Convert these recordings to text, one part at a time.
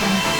Thank you.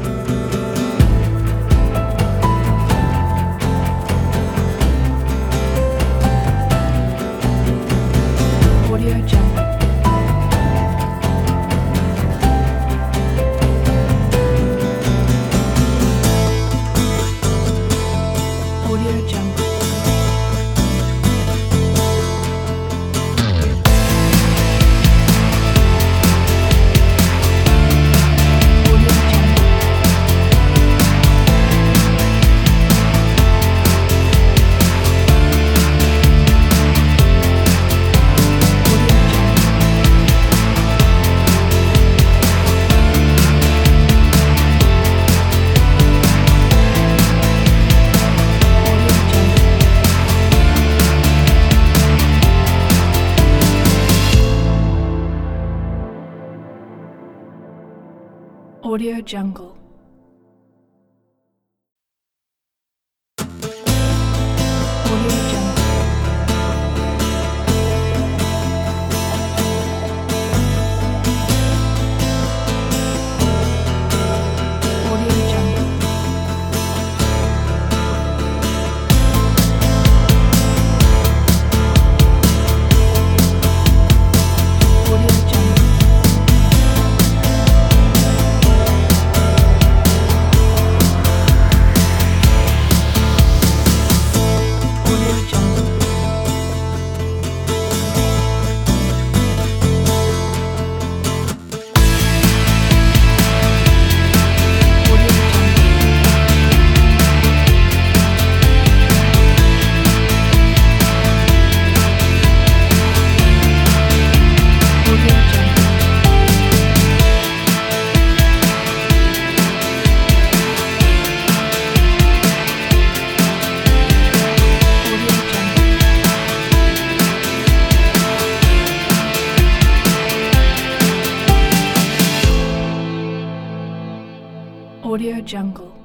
Audio Jungle. Audio Jungle. Audio Jungle.